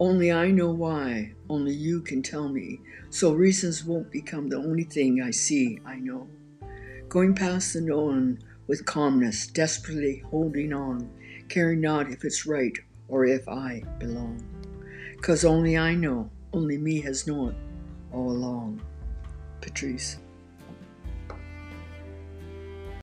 Only I know why, only you can tell me, so reasons won't become the only thing I see, I know. Going past the known with calmness, desperately holding on, caring not if it's right or if I belong. Cause only I know, only me has known all along. Patrice.